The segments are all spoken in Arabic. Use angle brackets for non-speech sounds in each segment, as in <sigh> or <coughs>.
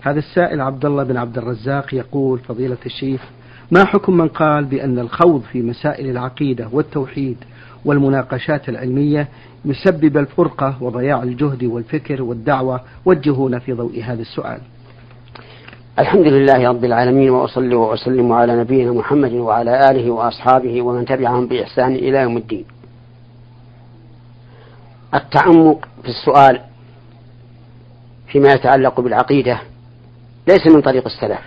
هذا السائل عبد الله بن عبد الرزاق يقول فضيلة الشيخ ما حكم من قال بأن الخوض في مسائل العقيدة والتوحيد والمناقشات العلمية يسبب الفرقة وضياع الجهد والفكر والدعوة وجهونا في ضوء هذا السؤال؟ الحمد لله رب العالمين وأصلي وأسلم على نبينا محمد وعلى آله وأصحابه ومن تبعهم بإحسان إلى يوم الدين. التعمق في السؤال فيما يتعلق بالعقيدة ليس من طريق السلف.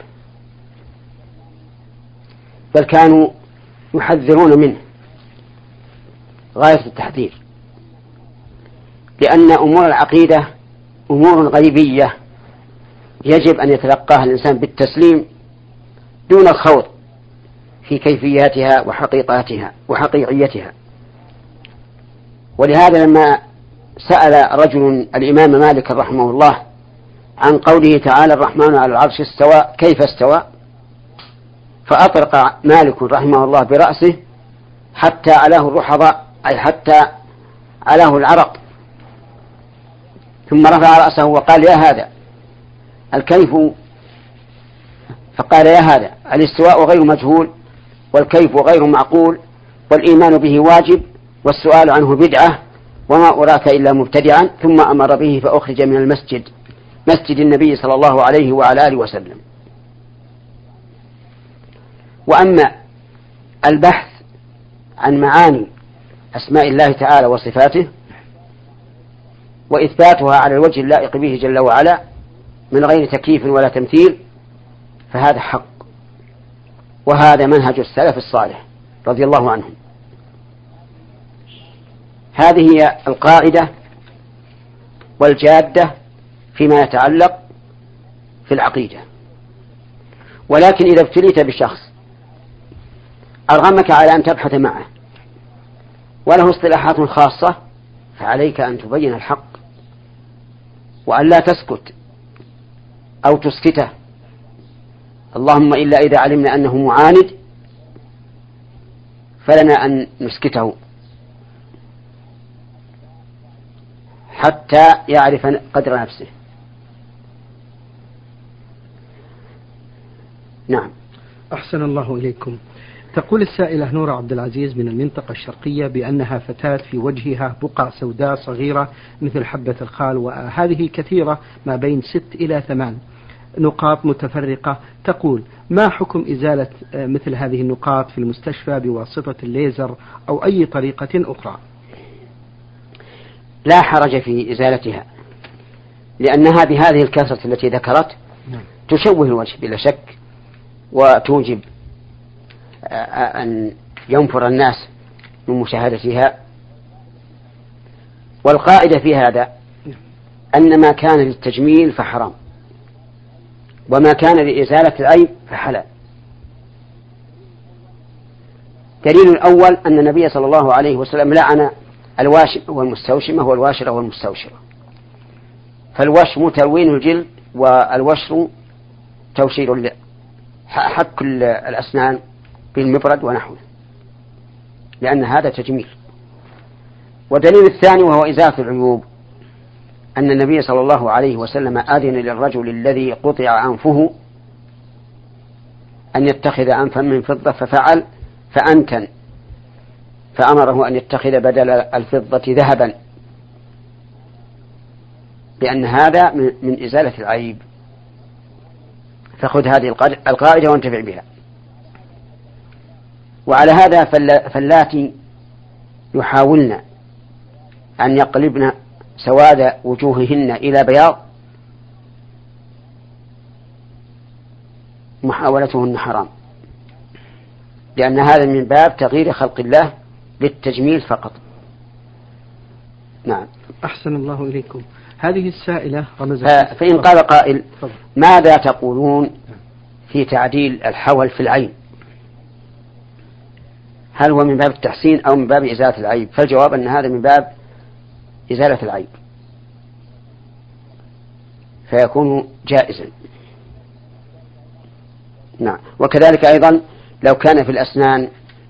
بل كانوا يحذرون منه. غاية التحذير. لأن أمور العقيدة أمور غيبية يجب أن يتلقاها الإنسان بالتسليم دون الخوض في كيفياتها وحقيقاتها وحقيقيتها. ولهذا لما سأل رجل الإمام مالك رحمه الله عن قوله تعالى الرحمن على العرش استوى كيف استوى؟ فأطرق مالك رحمه الله برأسه حتى علاه الرحضاء أي حتى علاه العرق. ثم رفع رأسه وقال يا هذا الكيف؟ فقال يا هذا الاستواء غير مجهول والكيف غير معقول والإيمان به واجب والسؤال عنه بدعة وما أراك إلا مبتدعا ثم أمر به فأخرج من المسجد. مسجد النبي صلى الله عليه وعلى آله وسلم. وأما البحث عن معاني أسماء الله تعالى وصفاته وإثباتها على الوجه اللائق به جل وعلا من غير تكييف ولا تمثيل فهذا حق. وهذا منهج السلف الصالح رضي الله عنهم. هذه هي القاعدة والجادة فيما يتعلق في العقيدة. ولكن إذا ابتليت بشخص أرغمك على أن تبحث معه وله اصطلاحات خاصة فعليك أن تبين الحق وأن لا تسكت أو تسكته. اللهم إلا إذا علمنا أنه معاند فلنا أن نسكته. حتى يعرف قدر نفسه. نعم. أحسن الله إليكم. تقول السائلة نور عبد العزيز من المنطقة الشرقية بأنها فتاة في وجهها بقع سوداء صغيرة مثل حبة الخال وهذه كثيرة ما بين ست إلى ثمان نقاط متفرقة. تقول ما حكم إزالة مثل هذه النقاط في المستشفى بواسطة الليزر أو أي طريقة أخرى؟ لا حرج في إزالتها لأنها بهذه الكثرة التي ذكرت نعم. تشوه الوجه بلا شك وتوجب أن ينفر الناس من مشاهدتها. والقاعدة في هذا أن ما كان للتجميل فحرام وما كان لإزالة العيب فحلال. دليل الأول أن النبي صلى الله عليه وسلم لعن الواشم والمستوشمة والواشرة والمستوشرة. فالوشم تلوين الجلد والوشر توشير حك الأسنان بالمبرد ونحوه لأن هذا تجميل. ودليل الثاني وهو إزالة العيوب أن النبي صلى الله عليه وسلم أذن للرجل الذي قطع أنفه أن يتخذ أنفا من فضة ففعل فأنتن فأمره أن يتخذ بدل الفضة ذهبا لأن هذا من إزالة العيب. فخذ هذه القاعدة وانتفع بها. وعلى هذا فاللاتي يحاولن أن يقلبن سواد وجوههن إلى بياض محاولتهن حرام. لأن هذا من باب تغيير خلق الله للتجميل فقط. نعم. أحسن الله إليكم. هذه السائلة رمزت فإن قال قائل ماذا تقولون في تعديل الحول في العين؟ هل هو من باب التحسين أو من باب إزالة العيب؟ فالجواب أن هذا من باب إزالة العيب. فيكون جائزا. نعم. وكذلك أيضا لو كان في الأسنان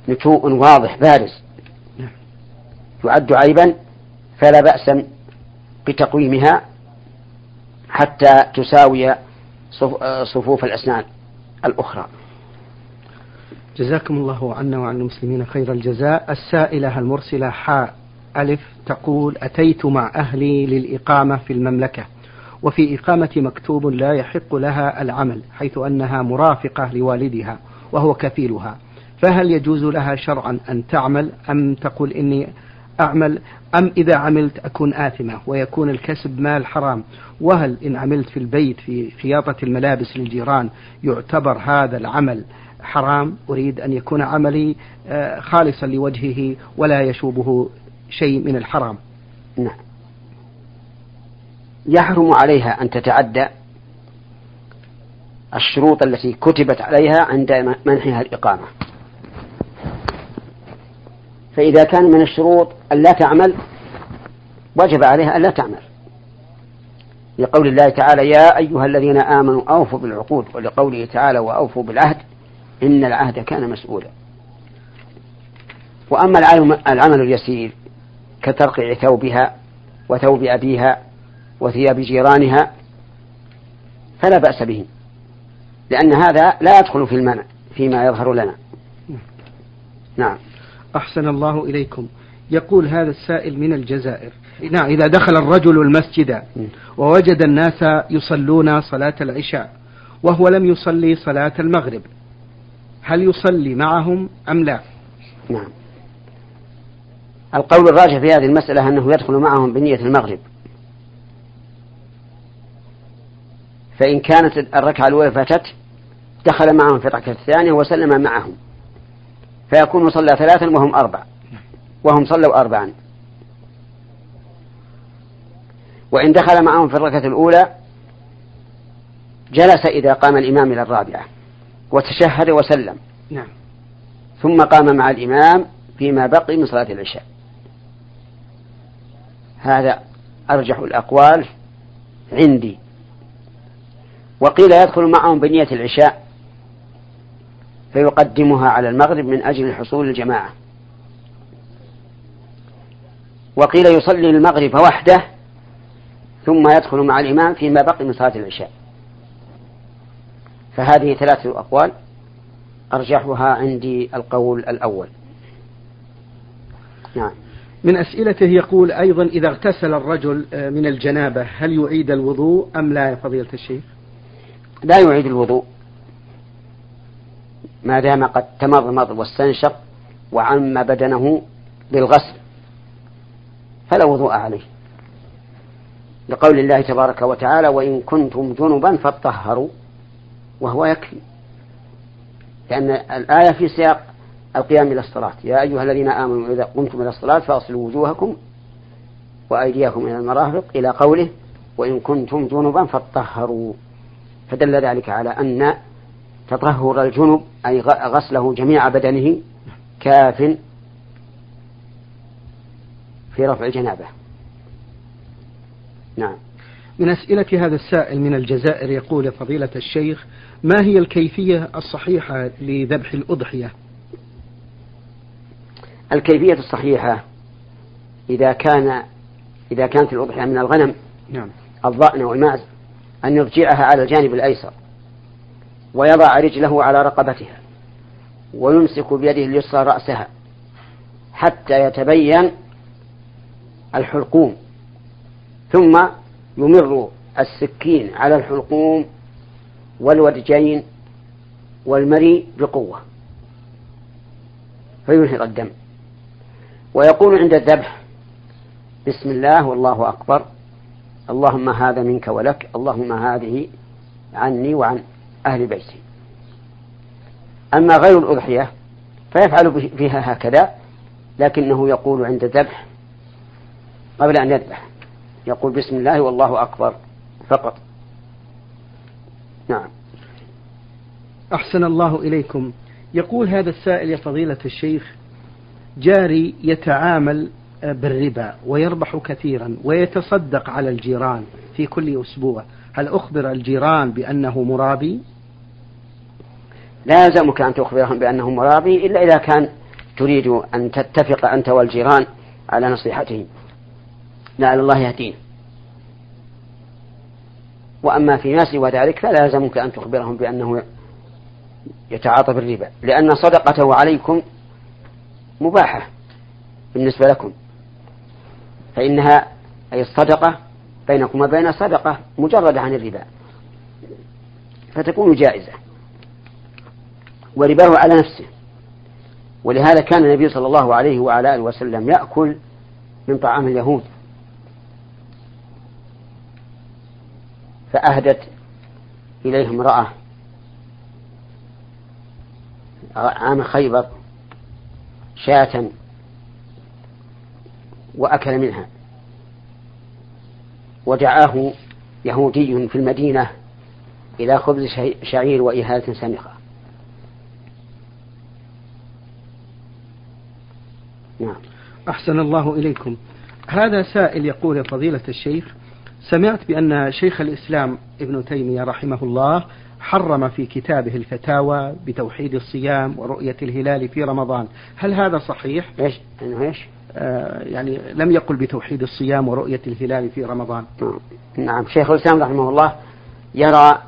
نتوء واضح بارز يعد عيبا فلا بأس بتقويمها حتى تساوي صفوف الأسنان الأخرى. جزاكم الله عنا وعن المسلمين خير الجزاء. السائلة المرسلة حاء ألف تقول أتيت مع أهلي للإقامة في المملكة وفي إقامة مكتوب لا يحق لها العمل حيث أنها مرافقة لوالدها وهو كفيلها. فهل يجوز لها شرعا أن تعمل أم تقول إني أعمل أم إذا عملت أكون آثمة ويكون الكسب مال حرام؟ وهل إن عملت في البيت في خياطة الملابس للجيران يعتبر هذا العمل حرام؟ أريد أن يكون عملي آه، خالصا لوجهه ولا يشوبه شيء من الحرام. نعم. يحرم عليها أن تتعدى الشروط التي كتبت عليها عند منحها الإقامة. فإذا كان من الشروط أن لا تعمل وجب عليها أن لا تعمل. لقول الله تعالى يا أيها الذين آمنوا أوفوا بالعقود ولقوله تعالى وأوفوا بالعهد إن العهد كان مسؤولا. وأما العمل اليسير كترقيع ثوبها وثوب أبيها وثياب جيرانها فلا بأس به لأن هذا لا يدخل في المنع فيما يظهر لنا. نعم. أحسن الله إليكم. يقول هذا السائل من الجزائر. نعم إذا دخل الرجل المسجد ووجد الناس يصلون صلاة العشاء وهو لم يصلي صلاة المغرب هل يصلي معهم أم لا؟ نعم. القول الراجح في هذه المسألة أنه يدخل معهم بنية المغرب. فإن كانت الركعة الأولى فاتت دخل معهم في الركعة الثانية وسلم معهم. فيكون صلى ثلاثا وهم أربع. وهم صلوا أربعا. وإن دخل معهم في الركعة الأولى جلس إذا قام الإمام إلى الرابعة. وتشهد وسلم. نعم. ثم قام مع الإمام فيما بقي من صلاة العشاء. هذا أرجح الأقوال عندي. وقيل يدخل معهم بنية العشاء فيقدمها على المغرب من أجل حصول الجماعة وقيل يصلي المغرب وحده ثم يدخل مع الإمام فيما بقي من صلاة العشاء. فهذه ثلاثة أقوال أرجحها عندي القول الأول. نعم. من أسئلته يقول أيضا إذا اغتسل الرجل آه، من الجنابة هل يعيد الوضوء أم لا يا فضيلة الشيخ؟ لا يعيد الوضوء. ما دام قد تمضمض واستنشق وعم بدنه بالغسل فلا وضوء عليه. لقول الله تبارك وتعالى وإن كنتم جنبا فاطهروا وهو يكفي. لأن الآية في سياق القيام إلى الصلاة. يا أيها الذين آمنوا إذا قمتم إلى الصلاة فاغسلوا وجوهكم وأيديكم إلى المرافق إلى قوله وإن كنتم جنبا فاطهروا فدل ذلك على أن تطهر الجنب أي غسله جميع بدنه كاف في رفع الجنابة. نعم. من أسئلة هذا السائل من الجزائر يقول فضيلة الشيخ ما هي الكيفية الصحيحة لذبح الأضحية؟ الكيفية الصحيحة إذا كان إذا كانت الأضحية من الغنم نعم. الضأن والمعز أن يضجعها على الجانب الأيسر. ويضع رجله على رقبتها ويمسك بيده اليسرى رأسها حتى يتبين الحلقوم. ثم يمر السكين على الحلقوم والودجين والمري بقوة. فينهق الدم. ويقول عند الذبح. بسم الله والله أكبر. اللهم هذا منك ولك. اللهم هذه عني وعن أهل بيتي أما غير الأضحية فيفعل فيها هكذا لكنه يقول عند الذبح قبل أن يذبح. يقول بسم الله والله أكبر فقط. نعم. أحسن الله إليكم. يقول هذا السائل يا فضيلة الشيخ جاري يتعامل بالربا ويربح كثيرا ويتصدق على الجيران في كل أسبوع. هل أخبر الجيران بأنه مرابي؟ لا يلزمك أن تخبرهم بأنه مرابي إلا إذا كان تريد أن تتفق أنت والجيران على نصيحتهم. لعل الله يهدينا وأما فيما سوى ذلك فلا يلزمك أن تخبرهم بأنه يتعاطى بالربا لأن صدقته عليكم مباحة بالنسبة لكم. فإنها أي الصدقة بينكم وبين صدقة مجردة عن الربا. فتكون جائزة. ورباه على نفسه. ولهذا كان النبي صلى الله عليه وعلى آله وسلم يأكل من طعام اليهود. فأهدت إليه امرأة عام خيبر شاة وأكل منها. ودعاه يهودي في المدينة إلى خبز شعير وإهالة سمخة نعم. أحسن الله إليكم. هذا سائل يقول فضيلة الشيخ سمعت بأن شيخ الإسلام ابن تيمية رحمه الله حرم في كتابه الفتاوى بتوحيد الصيام ورؤية الهلال في رمضان. هل هذا صحيح؟ إيش؟ إنه إيش؟ آه يعني لم يقل بتوحيد الصيام ورؤية الهلال في رمضان. نعم. شيخ الإسلام رحمه الله يرى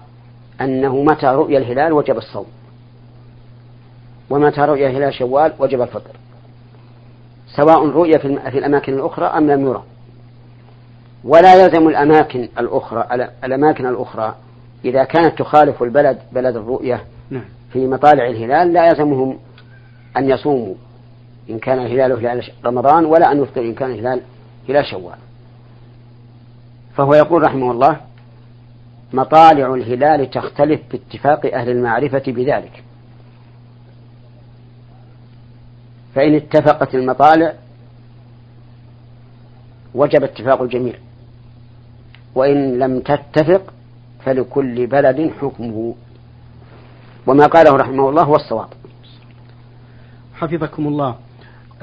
أنه متى رؤي الهلال وجب الصوم. ومتى رؤي الهلال شوال وجب الفطر. سواء رؤي في الأماكن الأخرى أم لم يرى. ولا يلزم الأماكن الأخرى الأماكن الأخرى إذا كانت تخالف البلد بلد الرؤية نعم. في مطالع الهلال لا يلزمهم أن يصوموا إن كان الهلال هلال رمضان ولا أن يفطر إن كان الهلال هلال شوال. فهو يقول رحمه الله مطالع الهلال تختلف باتفاق أهل المعرفة بذلك. فإن اتفقت المطالع وجب اتفاق الجميع. وإن لم تتفق فلكل بلد حكمه. وما قاله رحمه الله هو الصواب. حفظكم الله.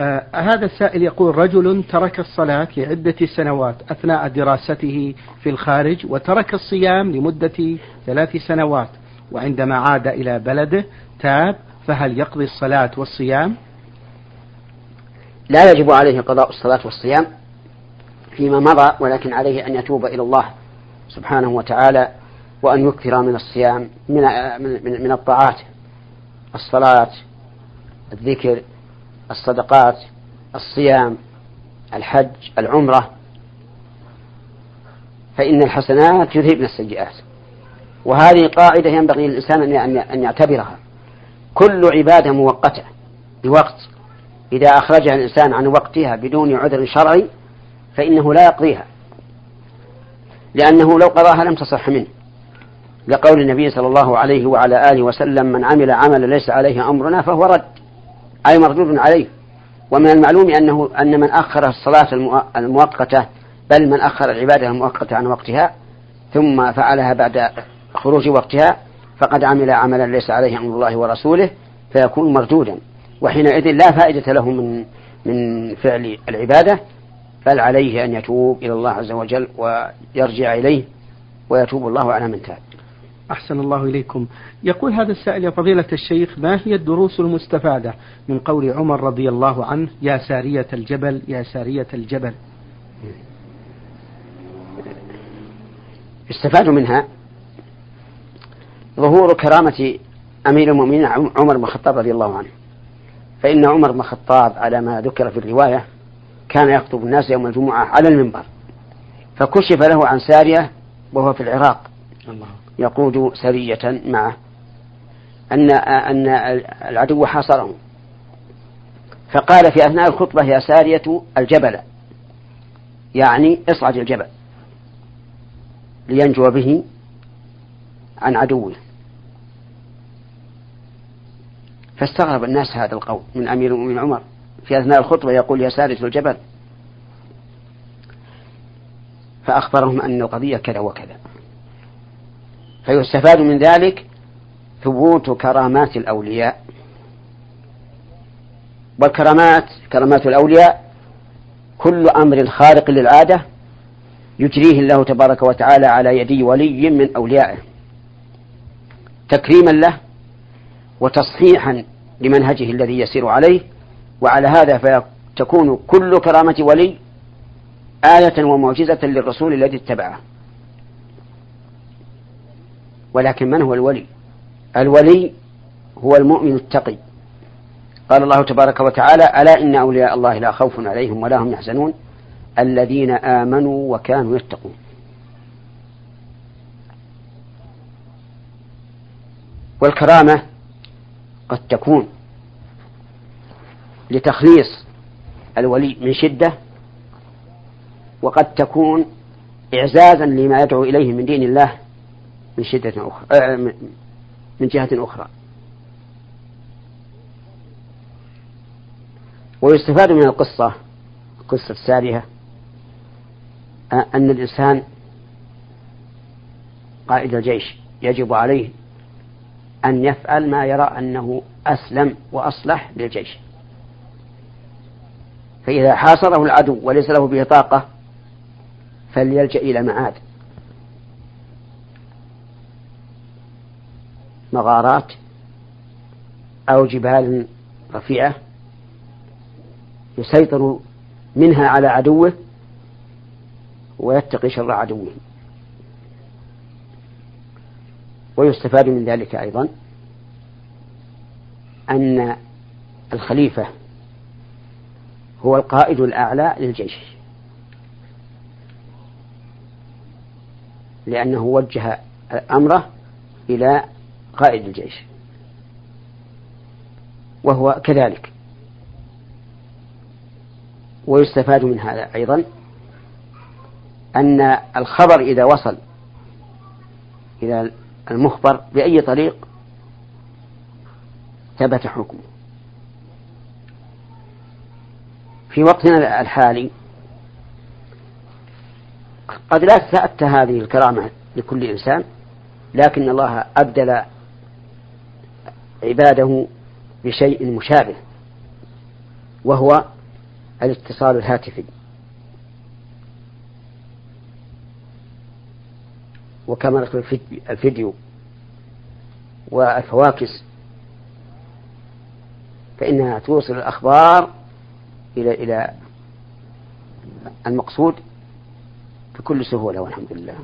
آه هذا السائل يقول رجل ترك الصلاة لعدة سنوات أثناء دراسته في الخارج وترك الصيام لمدة ثلاث سنوات وعندما عاد إلى بلده تاب فهل يقضي الصلاة والصيام؟ لا يجب عليه قضاء الصلاة والصيام فيما مضى ولكن عليه أن يتوب إلى الله سبحانه وتعالى وأن يكثر من الصيام من من, من الطاعات الصلاة الذكر الصدقات الصيام الحج العمرة. فإن الحسنات يذهبن السيئات. وهذه قاعدة ينبغي للإنسان أن يعتبرها. كل عبادة مؤقتة بوقت إذا أخرجها الإنسان عن وقتها بدون عذر شرعي فإنه لا يقضيها. لأنه لو قضاها لم تصح منه. لقول النبي صلى الله عليه وعلى آله وسلم من عمل عملا ليس عليه أمرنا فهو رد. أي مردود عليه. ومن المعلوم أنه أن من أخر الصلاة المؤقتة بل من أخر العبادة المؤقتة عن وقتها ثم فعلها بعد خروج وقتها فقد عمل عملا ليس عليه أمر الله ورسوله فيكون مردودا. وحينئذ لا فائدة له من من فعل العبادة بل عليه أن يتوب إلى الله عز وجل ويرجع إليه ويتوب الله على من تاب. أحسن الله إليكم. يقول هذا السائل يا فضيلة الشيخ ما هي الدروس المستفادة؟ من قول عمر رضي الله عنه يا سارية الجبل يا سارية الجبل. استفاد منها. ظهور كرامة أمير المؤمنين عمر بن الخطاب رضي الله عنه. فإن عمر بن الخطاب على ما ذكر في الرواية كان يخطب الناس يوم الجمعة على المنبر فكشف له عن سارية وهو في العراق. الله. يقود سرية معه. أن أن العدو حاصره. فقال في أثناء الخطبة يا سارية الجبل. يعني اصعد الجبل لينجو به عن عدوه. فاستغرب الناس هذا القول من أمير المؤمنين عمر في أثناء الخطبة يقول يا سارية الجبل. فأخبرهم أن القضية كذا وكذا. فيستفاد من ذلك ثبوت كرامات الأولياء. والكرامات كرامات الأولياء كل أمر خارق للعادة يجريه الله تبارك وتعالى على يدي ولي من أوليائه. تكريما له وتصحيحا لمنهجه الذي يسير عليه وعلى هذا فتكون كل كرامة ولي آية ومعجزة للرسول الذي اتبعه. ولكن من هو الولي؟ الولي هو المؤمن التقي. قال الله تبارك وتعالى ألا إن أولياء الله لا خوف عليهم ولا هم يحزنون؟ الذين آمنوا وكانوا يتقون. والكرامة قد تكون لتخليص الولي من شدة وقد تكون إعزازا لما يدعو إليه من دين الله من شدة أخرى آه، من جهة أخرى. ويستفاد من القصة قصة السابهة أن الإنسان قائد الجيش يجب عليه أن يفعل ما يرى أنه أسلم وأصلح للجيش. فإذا حاصره العدو وليس له به طاقة فليلجأ إلى معاد. مغارات أو جبال رفيعة يسيطر منها على عدوه ويتقي شر عدوه. ويستفاد من ذلك أيضا أن الخليفة هو القائد الأعلى للجيش لأنه وجه أمره إلى قائد الجيش وهو كذلك ويستفاد من هذا أيضا أن الخبر إذا وصل إلى المخبر بأي طريق ثبت حكمه. في وقتنا الحالي قد لا تأتى هذه الكرامة لكل إنسان لكن الله أبدل عباده بشيء مشابه وهو الاتصال الهاتفي. وكاميرا الفيديو والفواكس فإنها توصل الأخبار إلى إلى المقصود بكل سهولة والحمد لله.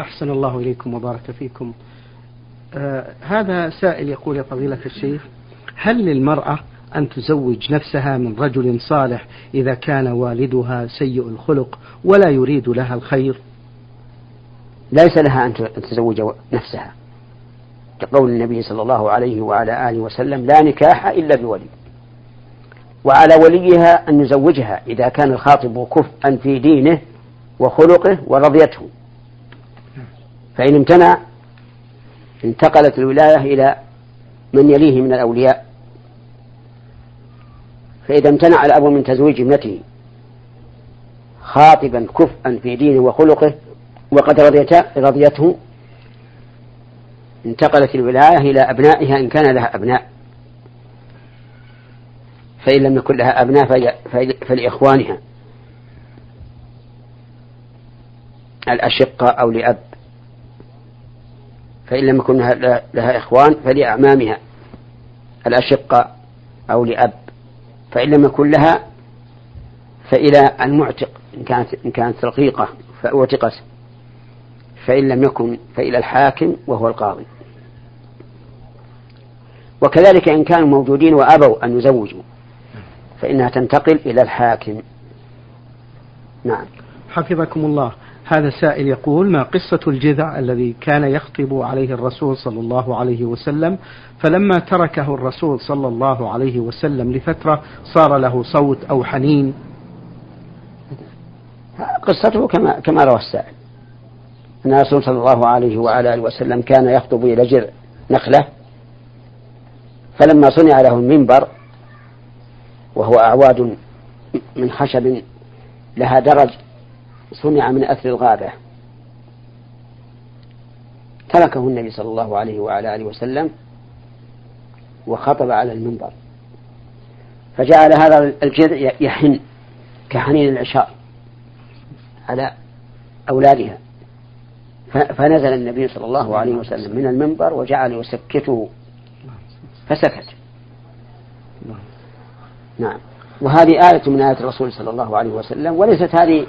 أحسن الله إليكم وبارك فيكم. آه هذا سائل يقول يا فضيلة الشيخ هل للمرأة أن تزوج نفسها من رجل صالح إذا كان والدها سيء الخلق ولا يريد لها الخير؟ ليس لها أن تزوج نفسها. كقول النبي صلى الله عليه وعلى آله وسلم لا نكاح إلا بولي. وعلى وليها أن يزوجها إذا كان الخاطب كفءا في دينه وخلقه ورضيته. فإن امتنع انتقلت الولاية إلى من يليه من الأولياء. فإذا امتنع الأب من تزويج ابنته خاطبا كفءا في دينه وخلقه وقد رضيته. انتقلت الولاية إلى أبنائها إن كان لها أبناء. فإن لم يكن لها أبناء فلإخوانها. الأشقة أو لأب. فإن لم يكن لها إخوان فلأعمامها. الأشقة أو لأب. فإن لم يكن لها فإلى المعتق. إن كانت إن كانت رقيقة فأعتقت. فإن لم يكن فإلى الحاكم وهو القاضي. وكذلك إن كانوا موجودين وأبوا أن يزوجوا فإنها تنتقل إلى الحاكم. نعم. حفظكم الله. هذا سائل يقول ما قصة الجذع الذي كان يخطب عليه الرسول صلى الله عليه وسلم؟ فلما تركه الرسول صلى الله عليه وسلم لفترة صار له صوت أو حنين. قصته كما كما روى السائل. أن الرسول صلى الله عليه وعلى آله وسلم كان يخطب إلى جذع نخلة فلما صنع له المنبر وهو أعواد من خشب لها درج صنع من أثر الغابة. تركه النبي صلى الله عليه وعلى آله وسلم وخطب على المنبر. فجعل هذا الجذع يحن كحنين العشاء على أولادها. فنزل النبي صلى الله عليه وسلم من المنبر وجعل يسكته. فسكت. نعم. وهذه آية من آيات الرسول صلى الله عليه وسلم وليست هذه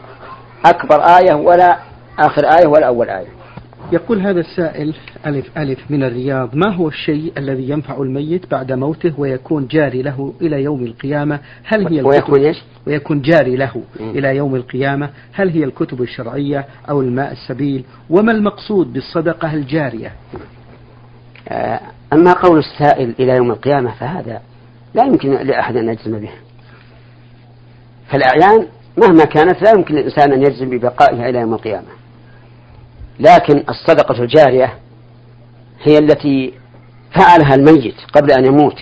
أكبر آية ولا آخر آية ولا أول آية. يقول هذا السائل ألف ألف من الرياض ما هو الشيء الذي ينفع الميت بعد موته ويكون جاري له إلى يوم القيامة؟ هل هي ويكون إيش؟ ويكون جاري له إلى يوم القيامة. هل هي الكتب الشرعية أو الماء السبيل؟ وما المقصود بالصدقة الجارية؟ آه، أما قول السائل إلى يوم القيامة فهذا لا يمكن لأحد أن يجزم به. فالأعيان مهما كانت لا يمكن للإنسان أن يجزم ببقائها إلى يوم القيامة. لكن الصدقة الجارية هي التي فعلها الميت قبل أن يموت.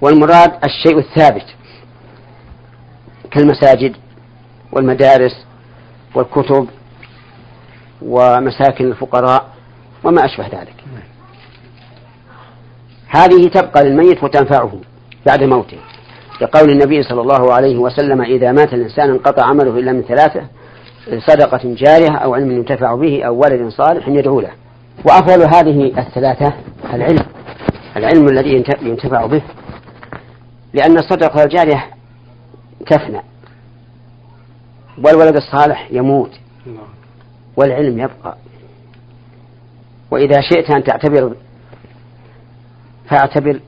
والمراد الشيء الثابت كالمساجد والمدارس والكتب ومساكن الفقراء وما أشبه ذلك. هذه تبقى للميت وتنفعه بعد موته. لقول النبي صلى الله عليه وسلم إذا مات الإنسان انقطع عمله إلا من ثلاثة صدقة جارية أو علم ينتفع به أو ولد صالح يدعو له. وأفضل هذه الثلاثة العلم العلم الذي ينتفع به. لأن الصدقة الجارية تفنى. والولد الصالح يموت. والعلم يبقى. وإذا شئت أن تعتبر فاعتبر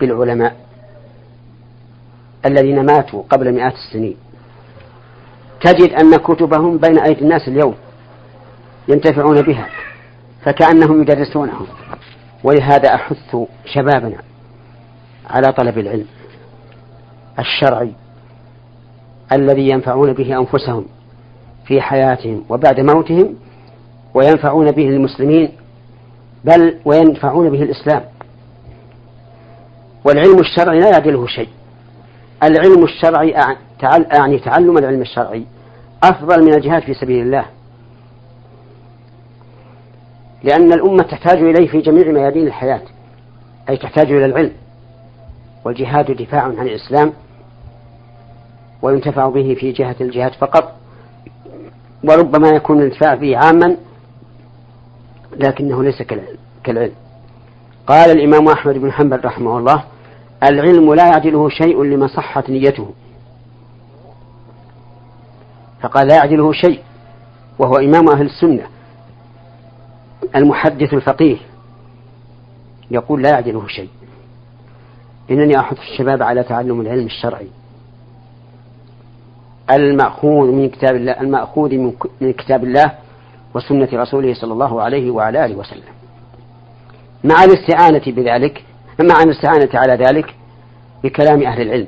بالعلماء الذين ماتوا قبل مئات السنين. تجد أن كتبهم بين أيدي الناس اليوم ينتفعون بها فكأنهم يدرسونهم. ولهذا أحث شبابنا على طلب العلم الشرعي الذي ينفعون به أنفسهم في حياتهم وبعد موتهم وينفعون به المسلمين بل وينفعون به الإسلام. والعلم الشرعي لا يعدله شيء. العلم الشرعي يعني تعلم العلم الشرعي أفضل من الجهاد في سبيل الله. لأن الأمة تحتاج إليه في جميع ميادين الحياة أي تحتاج إلى العلم والجهاد دفاع عن الإسلام وينتفع به في جهة الجهاد فقط وربما يكون الانتفاع به عاما لكنه ليس كالعلم. قال الإمام أحمد بن حنبل رحمه الله العلم لا يعدله شيء لمن صحت نيته. فقال لا يعدله شيء وهو إمام أهل السنة المحدث الفقيه. يقول لا يعدله شيء. إنني أحث الشباب على تعلم العلم الشرعي. المأخوذ من كتاب الله المأخوذ من كتاب الله وسنة رسوله صلى الله عليه وعلى آله وسلم. مع الاستعانة بذلك مع الاستعانة على ذلك بكلام أهل العلم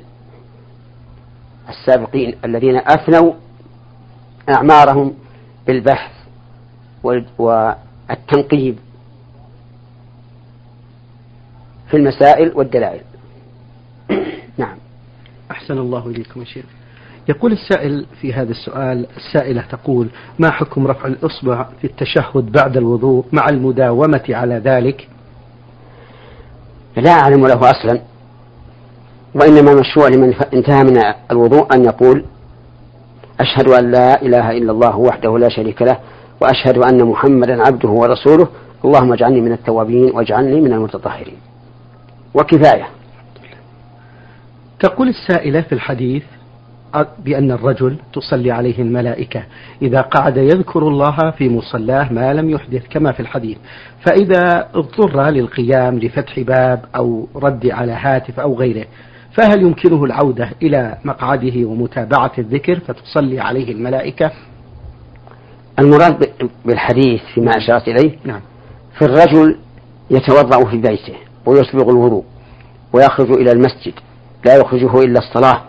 السابقين الذين أفنوا أعمارهم بالبحث والتنقيب في المسائل والدلائل. <coughs> نعم. أحسن الله إليكم يا شيخ. يقول السائل في هذا السؤال السائلة تقول ما حكم رفع الإصبع في التشهد بعد الوضوء مع المداومة على ذلك؟ لا أعلم له أصلا وإنما مشروع لمن انتهى من الوضوء أن يقول أشهد أن لا إله إلا الله وحده لا شريك له وأشهد أن محمدا عبده ورسوله. اللهم اجعلني من التوابين واجعلني من المتطهرين. وكفاية. تقول السائلة في الحديث بأن الرجل تصلي عليه الملائكة إذا قعد يذكر الله في مصلاه ما لم يحدث كما في الحديث. فإذا اضطر للقيام لفتح باب أو رد على هاتف أو غيره فهل يمكنه العودة إلى مقعده ومتابعة الذكر فتصلي عليه الملائكة؟ المراد بالحديث فيما أشرت إليه نعم. في الرجل يتوضأ في بيته ويسبغ الوضوء ويخرج إلى المسجد لا يخرجه إلا الصلاة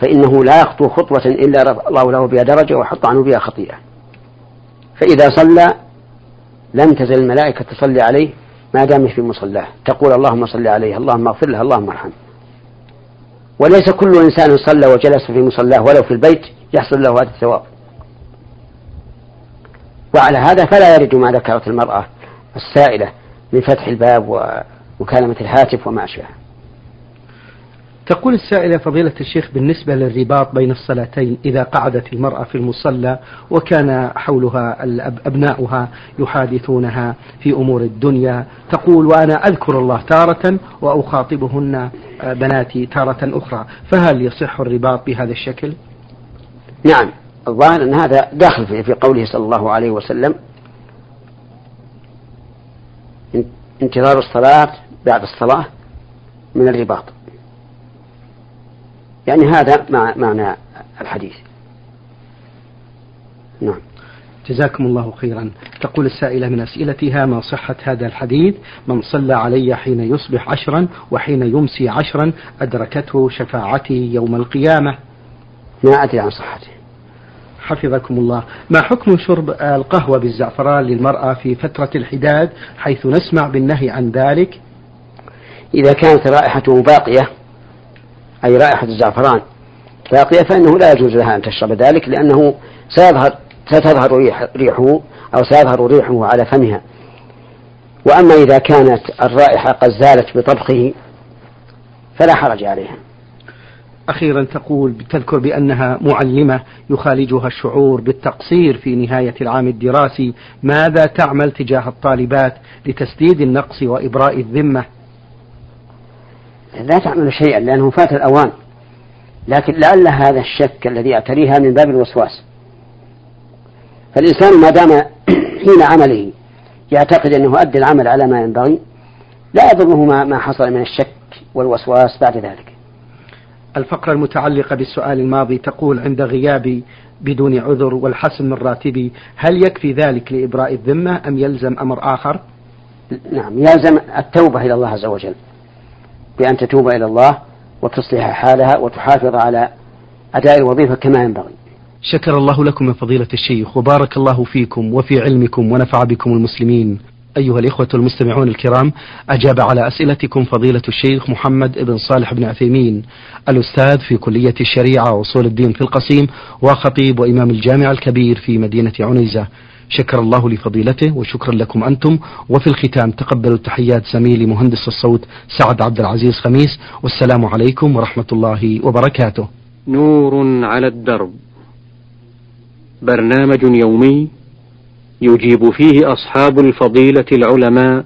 فإنه لا يخطو خطوة إلا رفع الله له بها درجة وحط عنه بها خطيئة. فإذا صلى لم تزل الملائكة تصلي عليه ما دام في مصلاه. تقول اللهم صل عليه اللهم اغفر له اللهم ارحمه. وليس كل إنسان صلى وجلس في مصلاه ولو في البيت يحصل له هذا الثواب. وعلى هذا فلا يرد ما ذكرت المرأة السائلة من فتح الباب ومكالمة الهاتف وما أشبه تقول السائلة فضيلة الشيخ بالنسبة للرباط بين الصلاتين إذا قعدت المرأة في المصلى وكان حولها أبناؤها يحادثونها في أمور الدنيا تقول وأنا أذكر الله تارة وأخاطبهن بناتي تارة أخرى فهل يصح الرباط بهذا الشكل؟ نعم الظاهر أن هذا داخل في قوله صلى الله عليه وسلم انتظار الصلاة بعد الصلاة من الرباط يعني هذا معنى الحديث. نعم. جزاكم الله خيرا. تقول السائلة من أسئلتها ما صحة هذا الحديث؟ من صلى علي حين يصبح عشرا وحين يمسي عشرا أدركته شفاعتي يوم القيامة. ما أدري عن صحته. حفظكم الله. ما حكم شرب القهوة بالزعفران للمرأة في فترة الحداد حيث نسمع بالنهي عن ذلك؟ إذا كانت رائحته باقية أي رائحة الزعفران. باقية فإنه لا يجوز لها أن تشرب ذلك لأنه سيظهر ستظهر ريح ريحه أو سيظهر ريحه على فمها. وأما إذا كانت الرائحة قد زالت بطبخه فلا حرج عليها. أخيرا تقول تذكر بأنها معلمة يخالجها الشعور بالتقصير في نهاية العام الدراسي. ماذا تعمل تجاه الطالبات لتسديد النقص وإبراء الذمة؟ لا تعمل شيئا لأنه فات الأوان. لكن لعل هذا الشك الذي يعتريها من باب الوسواس. فالإنسان ما دام <clears throat> حين عمله يعتقد أنه أدى العمل على ما ينبغي لا يضره ما, ما حصل من الشك والوسواس بعد ذلك. الفقرة المتعلقة بالسؤال الماضي تقول عند غيابي بدون عذر والحسن من راتبي هل يكفي ذلك لإبراء الذمة أم يلزم أمر آخر؟ نعم يلزم التوبة إلى الله عز وجل. بأن تتوب إلى الله وتصلح حالها وتحافظ على أداء الوظيفة كما ينبغي. شكر الله لكم يا فضيلة الشيخ وبارك الله فيكم وفي علمكم ونفع بكم المسلمين. أيها الإخوة المستمعون الكرام أجاب على أسئلتكم فضيلة الشيخ محمد بن صالح بن عثيمين الأستاذ في كلية الشريعة وأصول الدين في القصيم وخطيب وإمام الجامع الكبير في مدينة عنيزة. شكر الله لفضيلته وشكرا لكم أنتم. وفي الختام تقبلوا تحيات زميلي مهندس الصوت سعد عبد العزيز خميس. والسلام عليكم ورحمة الله وبركاته. نور على الدرب. برنامج يومي يجيب فيه أصحاب الفضيلة العلماء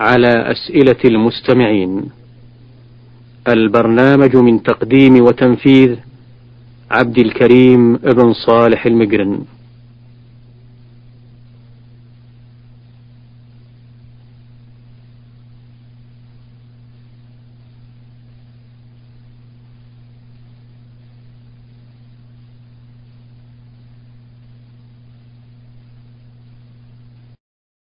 على أسئلة المستمعين. البرنامج من تقديم وتنفيذ عبد الكريم بن صالح المقرن